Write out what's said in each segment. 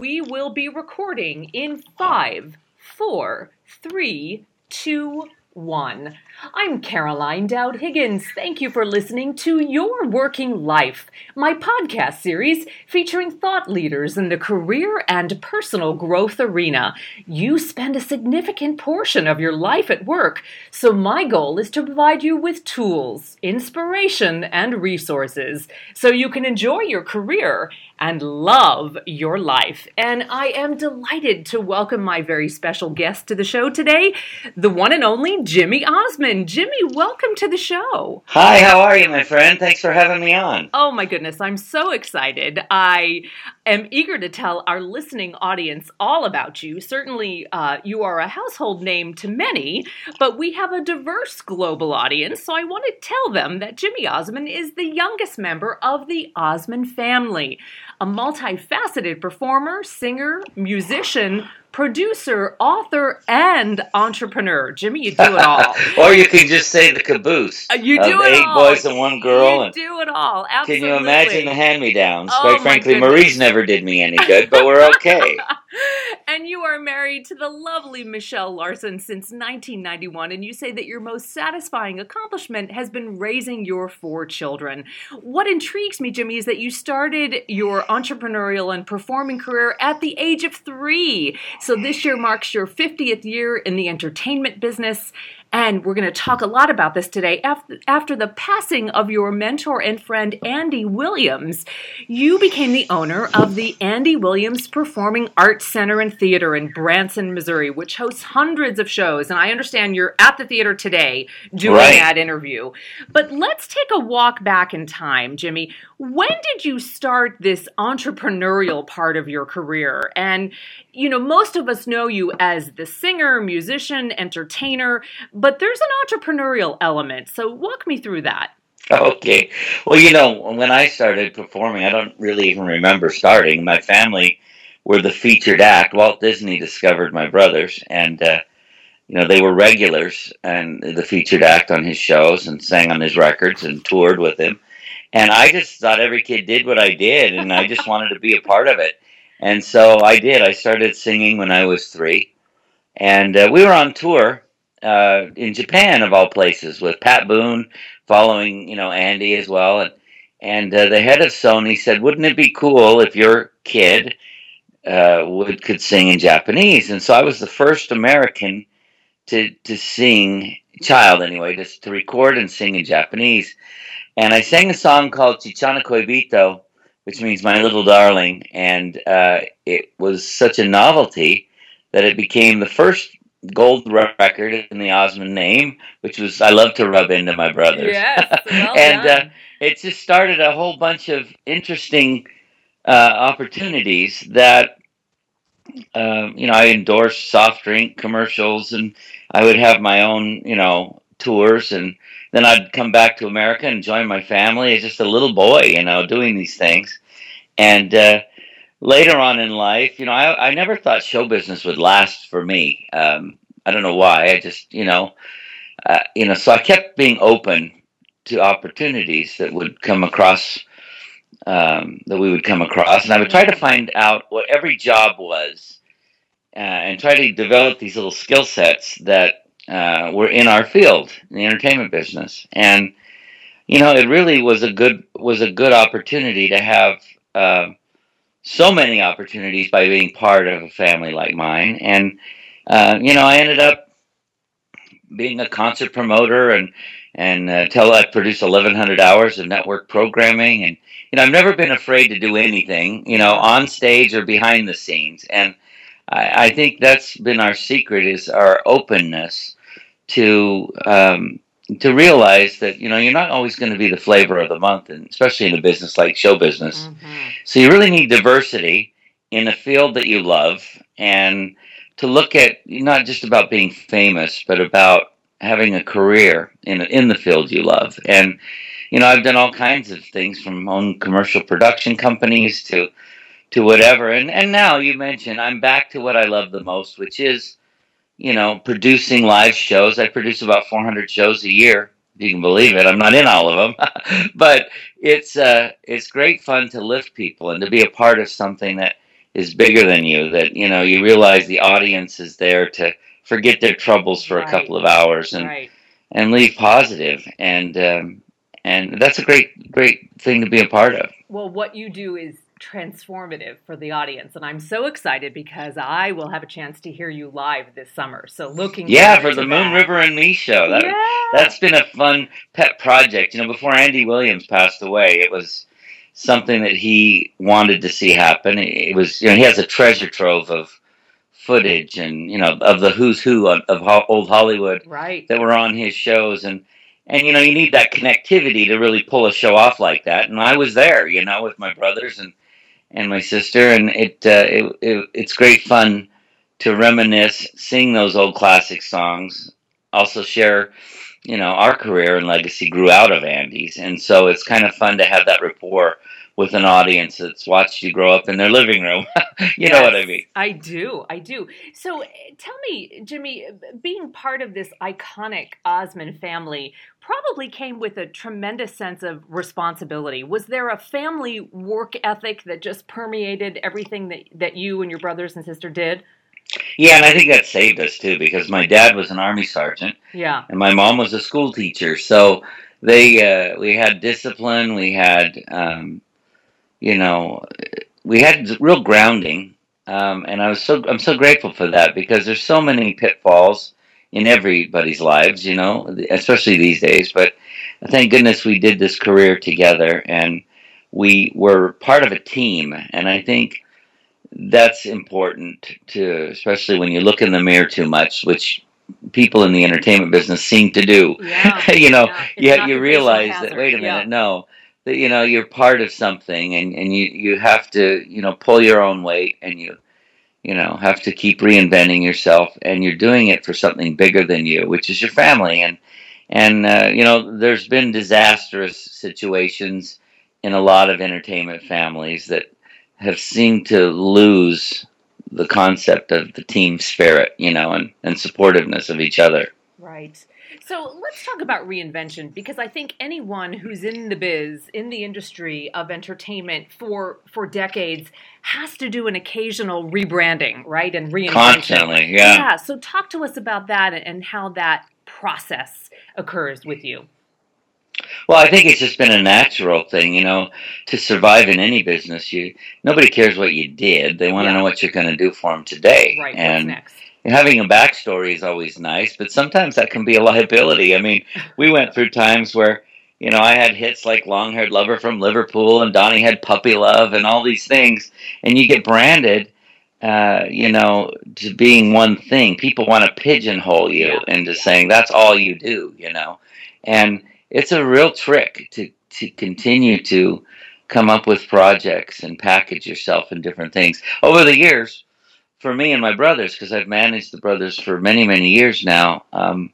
We will be recording in five, four, three, two, one. I'm Caroline Dowd Higgins. Thank you for listening to Your Working Life, my podcast series featuring thought leaders in the career and personal growth arena. You spend a significant portion of your life at work, so my goal is to provide you with tools, inspiration, and resources so you can enjoy your career and love your life. And I am delighted to welcome my very special guest to the show today, the one and only Jimmy Osmond. Jimmy, welcome to the show. Hi, how are you, my friend? Thanks for having me on. Oh my goodness, I'm so excited. I am eager to tell our listening audience all about you. Certainly, uh, you are a household name to many, but we have a diverse global audience, so I want to tell them that Jimmy Osmond is the youngest member of the Osmond family, a multifaceted performer, singer, musician, producer, author, and entrepreneur. Jimmy, you do it all. or you can just say the caboose. Uh, you do it eight all. boys and one girl. You and do it all. Absolutely. Can you imagine the hand-me-downs? Oh, Quite frankly, goodness. Marie's never did me any good, but we're okay. and you are married to the lovely Michelle Larson since 1991, and you say that your most satisfying accomplishment has been raising your four children. What intrigues me, Jimmy, is that you started your entrepreneurial and performing career at the age of three. So this year marks your 50th year in the entertainment business. And we're going to talk a lot about this today. After, the passing of your mentor and friend Andy Williams, you became the owner of the Andy Williams Performing Arts Center and Theater in Branson, Missouri, which hosts hundreds of shows. And I understand you're at the theater today doing Right. that interview. But let's take a walk back in time, Jimmy. When did you start this entrepreneurial part of your career? And, you know, most of us know you as the singer, musician, entertainer, but there's an entrepreneurial element. So walk me through that. Okay. Well, you know, when I started performing, I don't really even remember starting. My family were the featured act. Walt Disney discovered my brothers, and uh, you know they were regulars and the featured act on his shows and sang on his records and toured with him. And I just thought every kid did what I did, and I just wanted to be a part of it. And so I did. I started singing when I was three, and uh, we were on tour uh, in Japan, of all places, with Pat Boone following, you know, Andy as well. And and uh, the head of Sony said, "Wouldn't it be cool if your kid uh, would could sing in Japanese?" And so I was the first American to to sing child anyway, just to record and sing in Japanese. And I sang a song called Chiisana Koibito, which means my little darling, and uh, it was such a novelty that it became the first gold record in the Osmond name, which was I love to rub into my brothers. Yes, well and. Uh, it just started a whole bunch of interesting uh, opportunities that um, you know I endorsed soft drink commercials, and I would have my own you know tours, and then I'd come back to America and join my family as just a little boy, you know, doing these things, and. Uh, Later on in life, you know, I, I never thought show business would last for me. Um, I don't know why. I just, you know, uh, you know, so I kept being open to opportunities that would come across um, that we would come across, and I would try to find out what every job was, uh, and try to develop these little skill sets that uh, were in our field, in the entertainment business, and you know, it really was a good was a good opportunity to have. Uh, so many opportunities by being part of a family like mine, and uh, you know, I ended up being a concert promoter and and uh, tell I produced 1,100 hours of network programming, and you know I've never been afraid to do anything, you know, on stage or behind the scenes, and I, I think that's been our secret is our openness to um, to realize that you know you're not always going to be the flavor of the month, and especially in a business like show business. Mhm. So you really need diversity in a field that you love and to look at not just about being famous, but about having a career in in the field you love. And you know, I've done all kinds of things from own commercial production companies to to whatever. And and now you mentioned I'm back to what I love the most, which is you know, producing live shows. I produce about 400 shows a year. If you can believe it, I'm not in all of them, but it's uh, it's great fun to lift people and to be a part of something that is bigger than you. That you know you realize the audience is there to forget their troubles for Right. a couple of hours and right. and leave positive and um, and that's a great great thing to be a part of. Well, what you do is transformative for the audience, and I'm so excited because I will have a chance to hear you live this summer. So looking Yeah, for the to Moon that. River and Me show. That, yeah. That's been a fun pet project. You know, before Andy Williams passed away, it was something that he wanted to see happen. It was, you know, he has a treasure trove of footage and you know of the who's who of, of ho- old Hollywood right. that were on his shows and and you know you need that connectivity to really pull a show off like that and I was there you know with my brothers and and my sister and it uh, it, it it's great fun to reminisce sing those old classic songs also share you know our career and legacy grew out of Andy's. And so it's kind of fun to have that rapport with an audience that's watched you grow up in their living room you know what I mean I do. I do. So eh, tell me, Jimmy, being part of this iconic Osmond family probably came with a tremendous sense of responsibility. Was there a family work ethic that just permeated everything that, that you and your brothers and sister did? yeah and I think that saved us too because my dad was an army sergeant Yeah. and my mom was a school teacher so they uh, we had discipline we had um, you know we had real grounding um, and i was so i'm so grateful for that because there's so many pitfalls in everybody's lives you know especially these days but thank goodness we did this career together and we were part of a team and i think that's important to especially when you look in the mirror too much which people in the entertainment business seem to do Yeah. you know yeah. You, you realize hazard. that wait a Yeah. minute no that you know you're part of something and and you you have to you know pull your own weight and you you know have to keep reinventing yourself and you're doing it for something bigger than you which is your family and and uh, you know there's been disastrous situations in a lot of entertainment families that have seemed to lose the concept of the team spirit you know and and supportiveness of each other Right. So let's talk about reinvention because I think anyone who's in the biz, in the industry of entertainment for for decades, has to do an occasional rebranding, right? And reinvention. constantly yeah Yeah. So talk to us about that and how that process occurs with you. Well, I think it's just been a natural thing, you know, to survive in any business. You nobody cares what you did; they want to Yeah. know what you're going to do for them today. Right. What's and next? Having a backstory is always nice, but sometimes that can be a liability. I mean, we went through times where, you know, I had hits like "Long Haired Lover" from Liverpool, and Donnie had "Puppy Love" and all these things, and you get branded. Uh, you know, to being one thing, people want to pigeonhole you into saying that's all you do. You know, and it's a real trick to to continue to come up with projects and package yourself in different things over the years for me and my brothers because i've managed the brothers for many many years now um,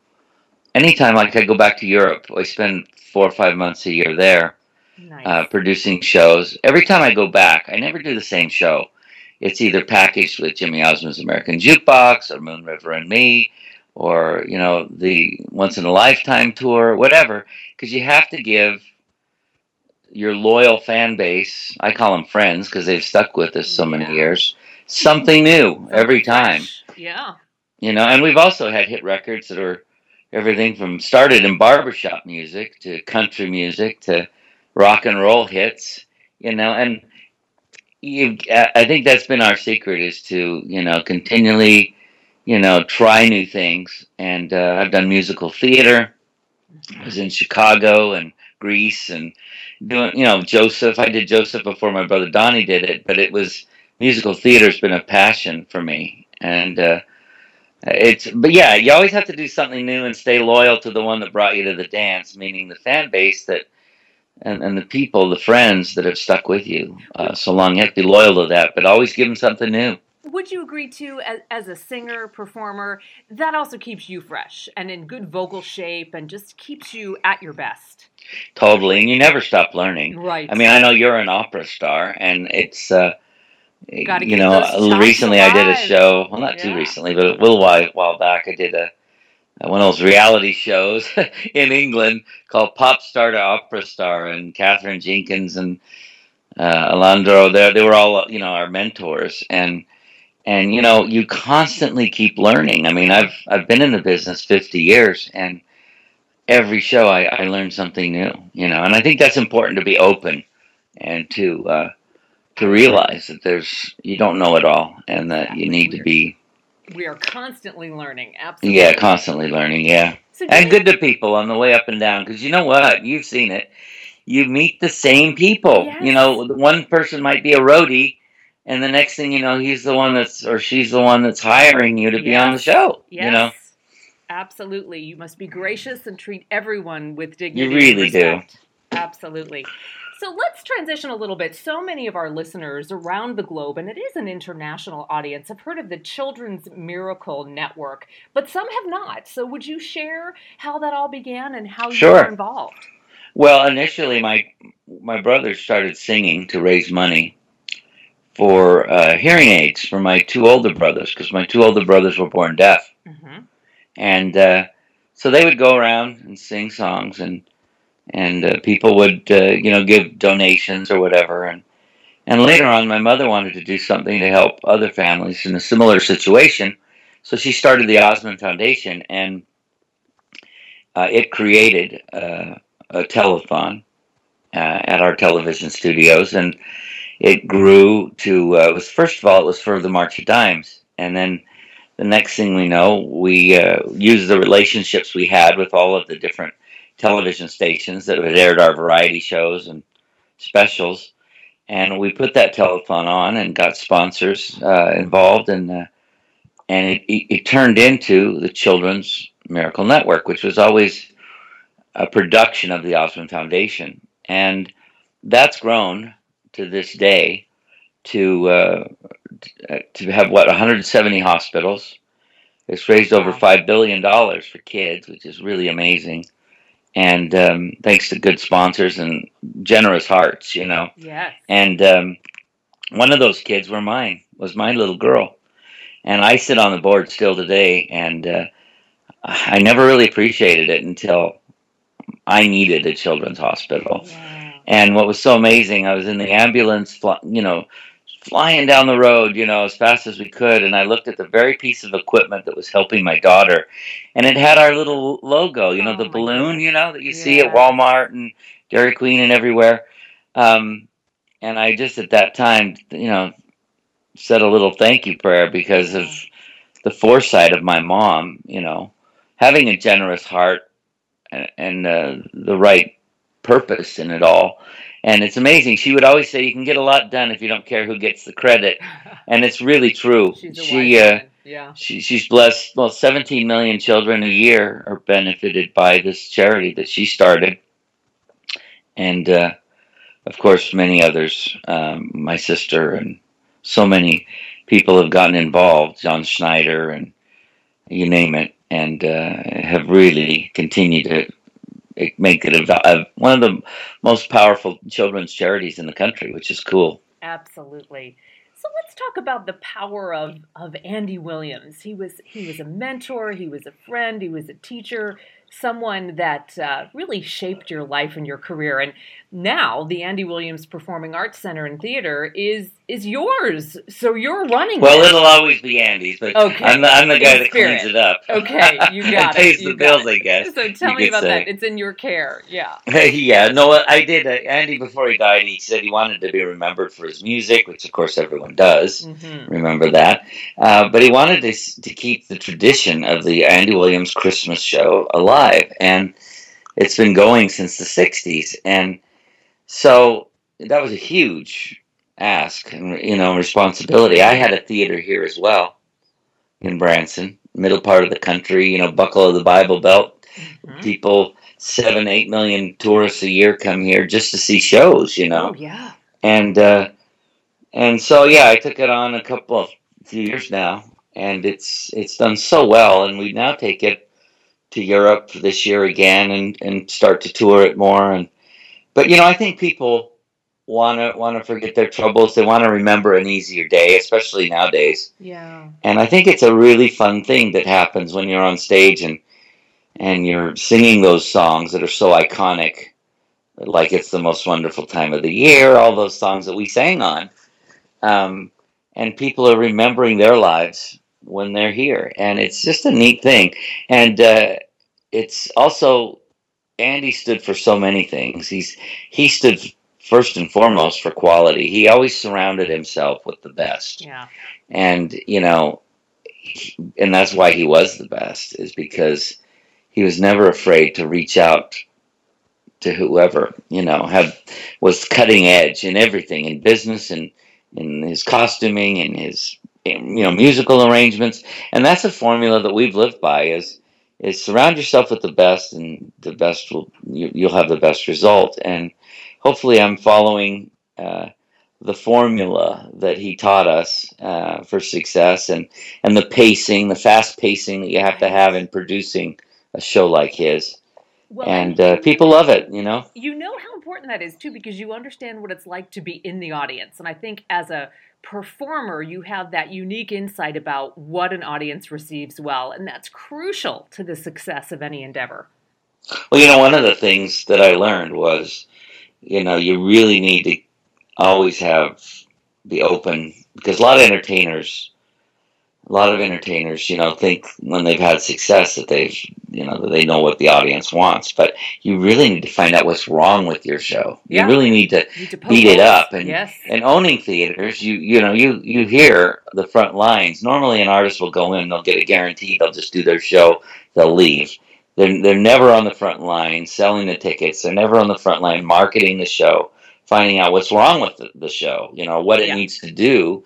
anytime like i go back to europe i spend four or five months a year there Nice. uh, producing shows. Every time i go back i never do the same show. It's either packaged with jimmy osmond's american jukebox or moon river and me or you know the once in a lifetime tour whatever because you have to give your loyal fan base i call them friends because they've stuck with us so many years something new every time. Yeah. you know and we've also had hit records that are everything from started in barbershop music to country music to rock and roll hits you know and you i think that's been our secret is to you know continually you know try new things. And uh, i've done musical theater. I was in chicago and Grease and doing you know joseph i did joseph before my brother donnie did it but it was musical theater's been a passion for me and uh it's but yeah, you always have to do something new and stay loyal to the one that brought you to the dance, meaning the fan base that and, and the people, the friends that have stuck with you uh, so long. You have to be loyal to that, but always give them something new. Would you agree too, as, as a singer, performer, that also keeps you fresh and in good vocal shape and just keeps you at your best? Totally, and you never stop learning. Right. I mean, I know you're an opera star, and it's uh, Gotta you know, chops recently I did a show. Well, not too recently, but a little while, while back, I did a one of those reality shows in England called Pop Star to Opera Star, and Katherine Jenkins and uh, Alejandro. They they were all you know our mentors, and and you know you constantly keep learning. I mean, I've I've been in the business fifty years, and every show I, I learn something new. You know, and I think that's important to be open and to uh, to realize that there's you don't know it all, and that you need to be We are constantly learning. Absolutely. yeah constantly learning. Yeah. So and good to people on the way up and down because you know what you've seen it you meet the same people Yes. you know one person might be a roadie and the next thing you know he's the one that's or she's the one that's hiring you to be on the show Yes. you know Absolutely. You must be gracious and treat everyone with dignity. you really do. Absolutely. So let's transition a little bit. So many of our listeners around the globe, and it is an international audience, have heard of the Children's Miracle Network, but some have not. So would you share how that all began and how you Sure. were involved? well initially my my brother started singing to raise money for uh, hearing aids for my two older brothers because my two older brothers were born deaf hmm and uh, so they would go around and sing songs and and uh, people would uh, you know give donations or whatever. And and later on my mother wanted to do something to help other families in a similar situation. So she started the Osmond Foundation and uh, it created uh, a telethon uh, at our television studios. And it grew to uh, it was first of all it was for the March of Dimes. And then the next thing we know, we used the relationships we had with all of the different television stations that had aired our variety shows and specials, and we put that telethon on and got sponsors uh, involved, and uh, and it, it, it turned into the Children's Miracle Network, which was always a production of the Osmond Foundation, and that's grown to this day to uh, to have what 170 hospitals. It's raised over five billion dollars for kids, which is really amazing. And um, thanks to good sponsors and generous hearts, you know. Yeah. And um, one of those kids were mine. Was my little girl, and I sit on the board still today. And uh, I never really appreciated it until I needed a children's hospital. Yeah. And what was so amazing, I was in the ambulance, you know, flying down the road, you know, as fast as we could, and I looked at the very piece of equipment that was helping my daughter, and it had our little logo, you know, Oh, the balloon, goodness. you know, that you see at Walmart and Dairy Queen and everywhere. Um, and I just at that time, you know, said a little thank you prayer because of the foresight of my mom, you know, having a generous heart and, and uh, the right purpose in it all. And it's amazing. She would always say, "You can get a lot done if you don't care who gets the credit," and it's really true. She's a she, uh. Yeah. she, she's blessed. Well, 17 million children a year are benefited by this charity that she started, and uh, of course, many others. Um, my sister and so many people have gotten involved. John Schneider and you name it, and uh, have really continued to make it a, a, one of the most powerful children's charities in the country, which is cool. Absolutely. So let's talk about the power of, of Andy Williams. He was he was a mentor, he was a friend, he was a teacher, someone that uh, really shaped your life and your career. And now the Andy Williams Performing Arts Center and Theater is is yours. So you're running. Well, it. it'll always be Andy's, but Okay. I'm the, I'm the guy that spirit. cleans it up. Okay, you got it. pays You the bills, it. I guess. So tell me about say. that. It's in your care. Yeah. yeah, no, I did. Uh, Andy, before he died, he said he wanted to be remembered for his music, which of course everyone does. hmm Remember that, uh, but he wanted to to keep the tradition of the Andy Williams Christmas show alive, and it's been going since the '60s, and so that was a huge ask and you know responsibility. I had a theater here as well in Branson, middle part of the country, you know, buckle of the Bible Belt. Mhm. People, seven, eight million tourists a year come here just to see shows, you know Oh yeah. and uh, and so yeah, I took it on a couple of few years now, and it's it's done so well, and we now take it to Europe this year again, and and start to tour it more, and but you know I think people want to want to forget their troubles, they want to remember an easier day, especially nowadays, Yeah. and I think it's a really fun thing that happens when you're on stage and and you're singing those songs that are so iconic like it's the most wonderful time of the year, all those songs that we sang on. Um, and people are remembering their lives when they're here. And it's just a neat thing. And uh, it's also, Andy stood for so many things. He's He stood first and foremost for quality. He always surrounded himself with the best. Yeah. And, you know, and that's why he was the best, is because he was never afraid to reach out to whoever you know had was cutting edge in everything in business and in his costuming and his you know musical arrangements and that's a formula that we've lived by is is surround yourself with the best and the best will you, you'll have the best result. And hopefully i'm following uh, the formula that he taught us uh, for success and and the pacing the fast pacing that you have to have in producing a show like his Well, and uh, people love it you know? You know how important that is too because you understand what it's like to be in the audience. And i think as a performer you have that unique insight about what an audience receives well and that's crucial to the success of any endeavor. Well, you know, one of the things that I learned was, you know, you really need to always have be open because a lot of entertainers, a lot of entertainers, you know, think when they've had success that they've, you know, that they know what the audience wants. But you really need to find out what's wrong with your show. Yeah. You really need to need to beat it up and yes and owning theaters, you you know you you hear the front lines. Normally, an artist will go in, they'll get a guarantee, they'll just do their show, they'll leave. They're they're never on the front line selling the tickets. They're never on the front line marketing the show, finding out what's wrong with the, the show. You know what it Yeah. needs to do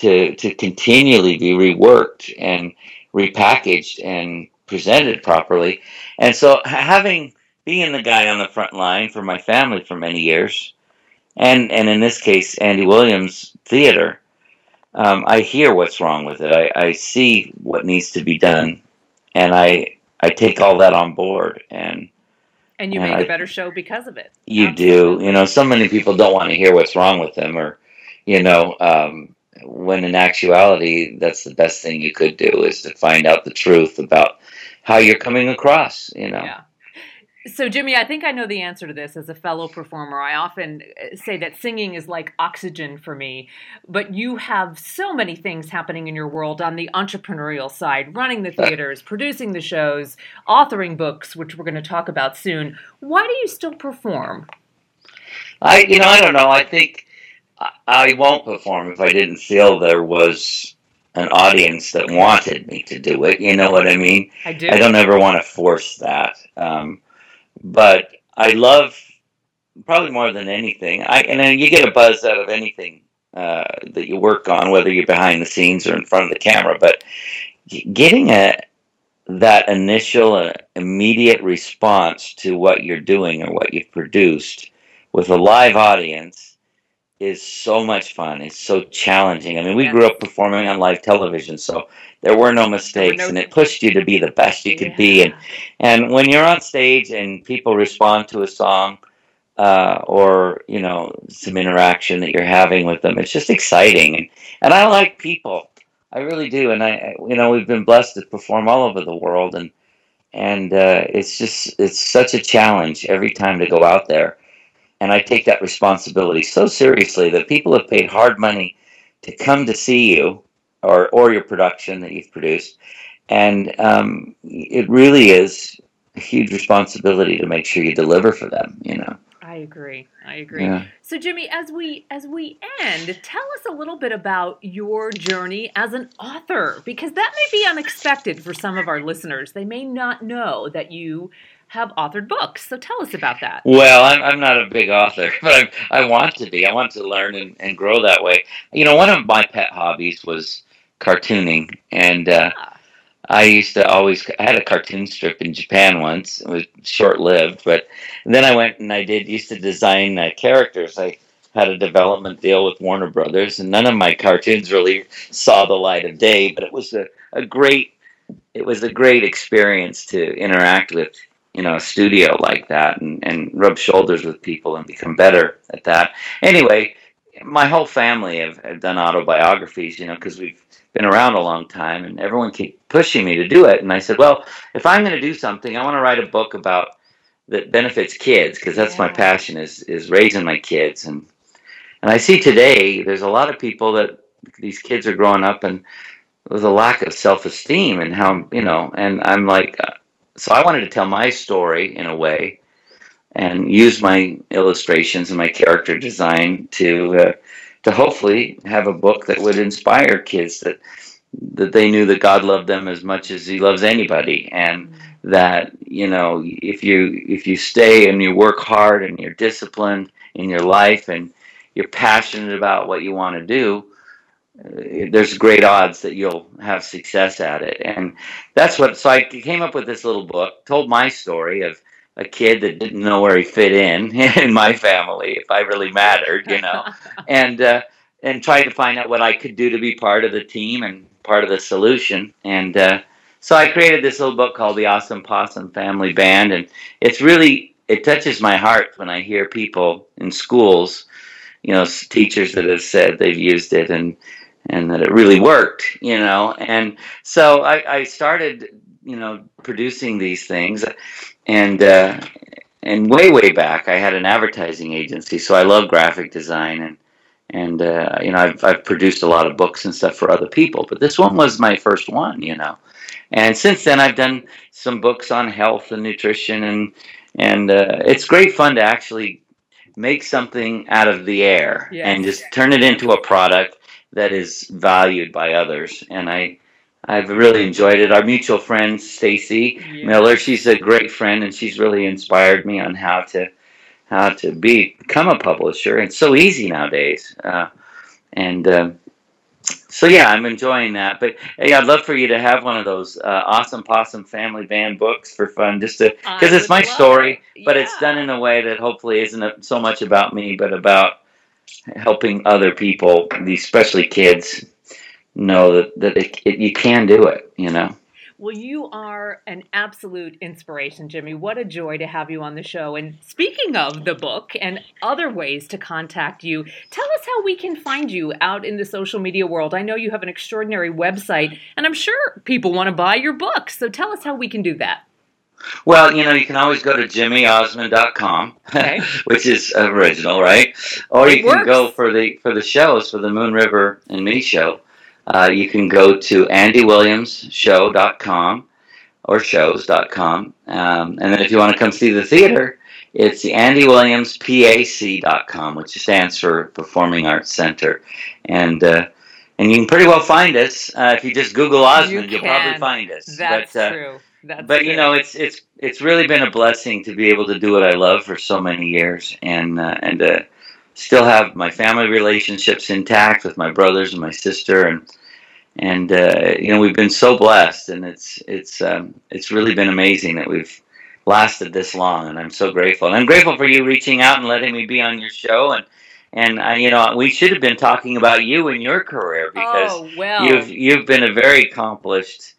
to to continually be reworked and repackaged and presented properly. And so, having being the guy on the front line for my family for many years, and and in this case Andy Williams Theater, um, I hear what's wrong with it. I, I see what needs to be done, and I I take all that on board. And and you and make I- a better show because of it you do, you know, so many people don't want to hear what's wrong with them, or you know, um, when in actuality, that's the best thing you could do is to find out the truth about how you're coming across. You know. Yeah. So, Jimmy, I think I know the answer to this as a fellow performer. I often uh, say that singing is like oxygen for me, but you have so many things happening in your world on the entrepreneurial side running the theaters, producing the shows, authoring books, which we're going to talk about soon. Why do you still perform? I, you know, I don't know. I think I, won't perform if I didn't feel there was an audience that wanted me to do it. You know what I mean? I do. I don't ever want to force that. Um, but I love probably more than anything. I and then you get a buzz out of anything uh, that you work on, whether you're behind the scenes or in front of the camera. But getting a that initial uh, immediate response to what you're doing or what you've produced with a live audience is so much fun. It's so challenging. I mean, we grew up performing on live television, so there were no mistakes, no- and it pushed you to be the best you could be. And and when you're on stage and people respond to a song, uh, or you know some interaction that you're having with them, it's just exciting. And, and I like people, I really do. And I, I- you know, we've been blessed to perform all over the world, and and uh, it's just it's such a challenge every time to go out there. And I take that responsibility so seriously that people have paid hard money to come to see you or or your production that you've produced, and um, it really is a huge responsibility to make sure you deliver for them. You know. I agree. I agree. Yeah. So Jimmy, as we as we end, tell us a little bit about your journey as an author because that may be unexpected for some of our listeners. They may not know that you have authored books. So tell us about that. Well, I'm, I'm not a big author, but I, I want to be. I want to learn and, and grow that way. You know, one of my pet hobbies was cartooning, and uh, Ah, I used to always. I had a cartoon strip in Japan once. It was short lived, but then I went and I did used to design uh, characters. I had a development deal with Warner Brothers, and none of my cartoons really saw the light of day. But it was a, a great. It was a great experience to interact with you know a studio like that and and rub shoulders with people and become better at that. Anyway, my whole family have, have done autobiographies, you know, because we've been around a long time, and everyone kept pushing me to do it. And I said, well, if I'm going to do something, I want to write a book about that benefits kids because that's my passion is is raising my kids and and I see today there's a lot of people that these kids are growing up and with a lack of self-esteem and how you know and I'm like so I wanted to tell my story in a way and use my illustrations and my character design to uh, to hopefully have a book that would inspire kids that that they knew that God loved them as much as He loves anybody, and that you know if you if you stay and you work hard and you're disciplined in your life and you're passionate about what you want to do, there's great odds that you'll have success at it. And that's what. So I came up with this little book, told my story of a kid that didn't know where he fit in in my family, if I really mattered, you know and uh, and tried to find out what I could do to be part of the team and part of the solution. And uh, so I created this little book called The Awesome Possum Family Band, and it's really it touches my heart when I hear people in schools, you know, teachers that have said they've used it and and that it really worked, you know. And so I, I started, you know, producing these things, and uh, and way way back I had an advertising agency, so I love graphic design and and uh, you know I've I've produced a lot of books and stuff for other people, but this one was my first one, you know. And since then I've done some books on health and nutrition and and uh, it's great fun to actually make something out of the air Yes. and just turn it into a product that is valued by others and I I've really enjoyed it. Our mutual friend Stacy Yeah. Miller. She's a great friend, and she's really inspired me on how to how to be become a publisher. It's so easy nowadays, uh, and um, so yeah, I'm enjoying that. But hey, I'd love for you to have one of those uh, awesome possum family band books for fun, just to because it's my story, it. but it's done in a way that hopefully isn't so much about me, but about helping other people, especially kids, know that that it, it, you can do it. You know. Well, you are an absolute inspiration, Jimmy. What a joy to have you on the show. And speaking of the book and other ways to contact you, tell us how we can find you out in the social media world. I know you have an extraordinary website, and I'm sure people want to buy your book. So tell us how we can do that. Well, you know, you can always go to jimmyosmond.com, Okay. which is original, right? Or It you can go for the for the shows for the Moon River and Me show. Uh, you can go to andywilliamsshow.com or shows.com. Um, and then if you want to come see the theater, it's the andywilliamspac.com, which stands for Performing Arts Center. And uh, and you can pretty well find us uh, if you just Google Osmond. You will probably find us. That's but, uh, true. That's but you know it's it's it's really been a blessing to be able to do what I love for so many years and uh, and to still have my family relationships intact with my brothers and my sister and and uh, you know we've been so blessed and it's it's um, it's really been amazing that we've lasted this long and I'm so grateful and I'm grateful for you reaching out and letting me be on your show and and I, you know we should have been talking about you and your career because oh, well. you've you've been a very accomplished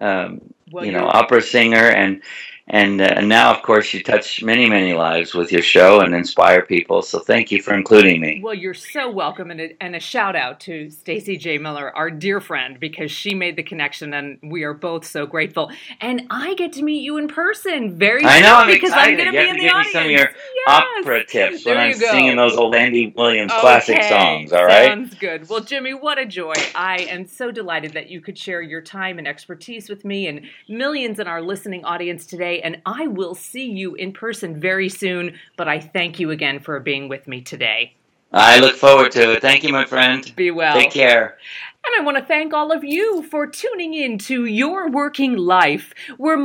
um, well, you know opera singer and and uh, now of course you touch many many lives with your show and inspire people so thank you for including me Well, you're so welcome, and a, and a shout out to Stacy J. Miller, our dear friend, because she made the connection, and we are both so grateful. And I get to meet you in person very I know soon I'm because excited I'm going to you be have in to the give me audience. some of your Yes. opera tips There when I'm go. singing those old Andy Williams classic songs all right Sounds good. Well, Jimmy, what a joy. I am so delighted that you could share your time and expertise with me and millions in our listening audience today. And I will see you in person very soon. But I thank you again for being with me today. I look forward to it thank you my friend Be well. take care And I want to thank all of you for tuning in to Your Working Life, where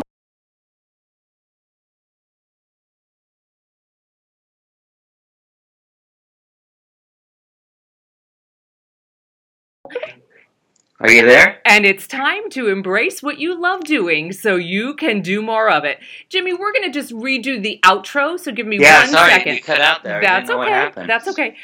are you there and it's time to embrace what you love doing so you can do more of it. Jimmy, we're going to just redo the outro, so give me yeah one sorry second. you cut out there That's didn't know what okay. That's okay.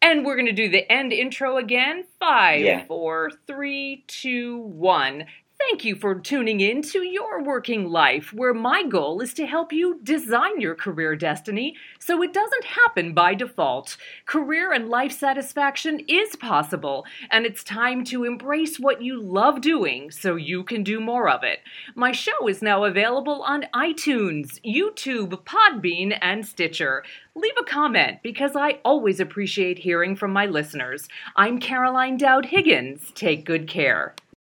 And we're going to do the end intro again. Five, Yeah. four, three, two, one. Thank you for tuning in to Your Working Life, where my goal is to help you design your career destiny so it doesn't happen by default. Career and life satisfaction is possible, and it's time to embrace what you love doing so you can do more of it. My show is now available on iTunes, YouTube, Podbean, and Stitcher. Leave a comment because I always appreciate hearing from my listeners. I'm Caroline Dowd Higgins. Take good care.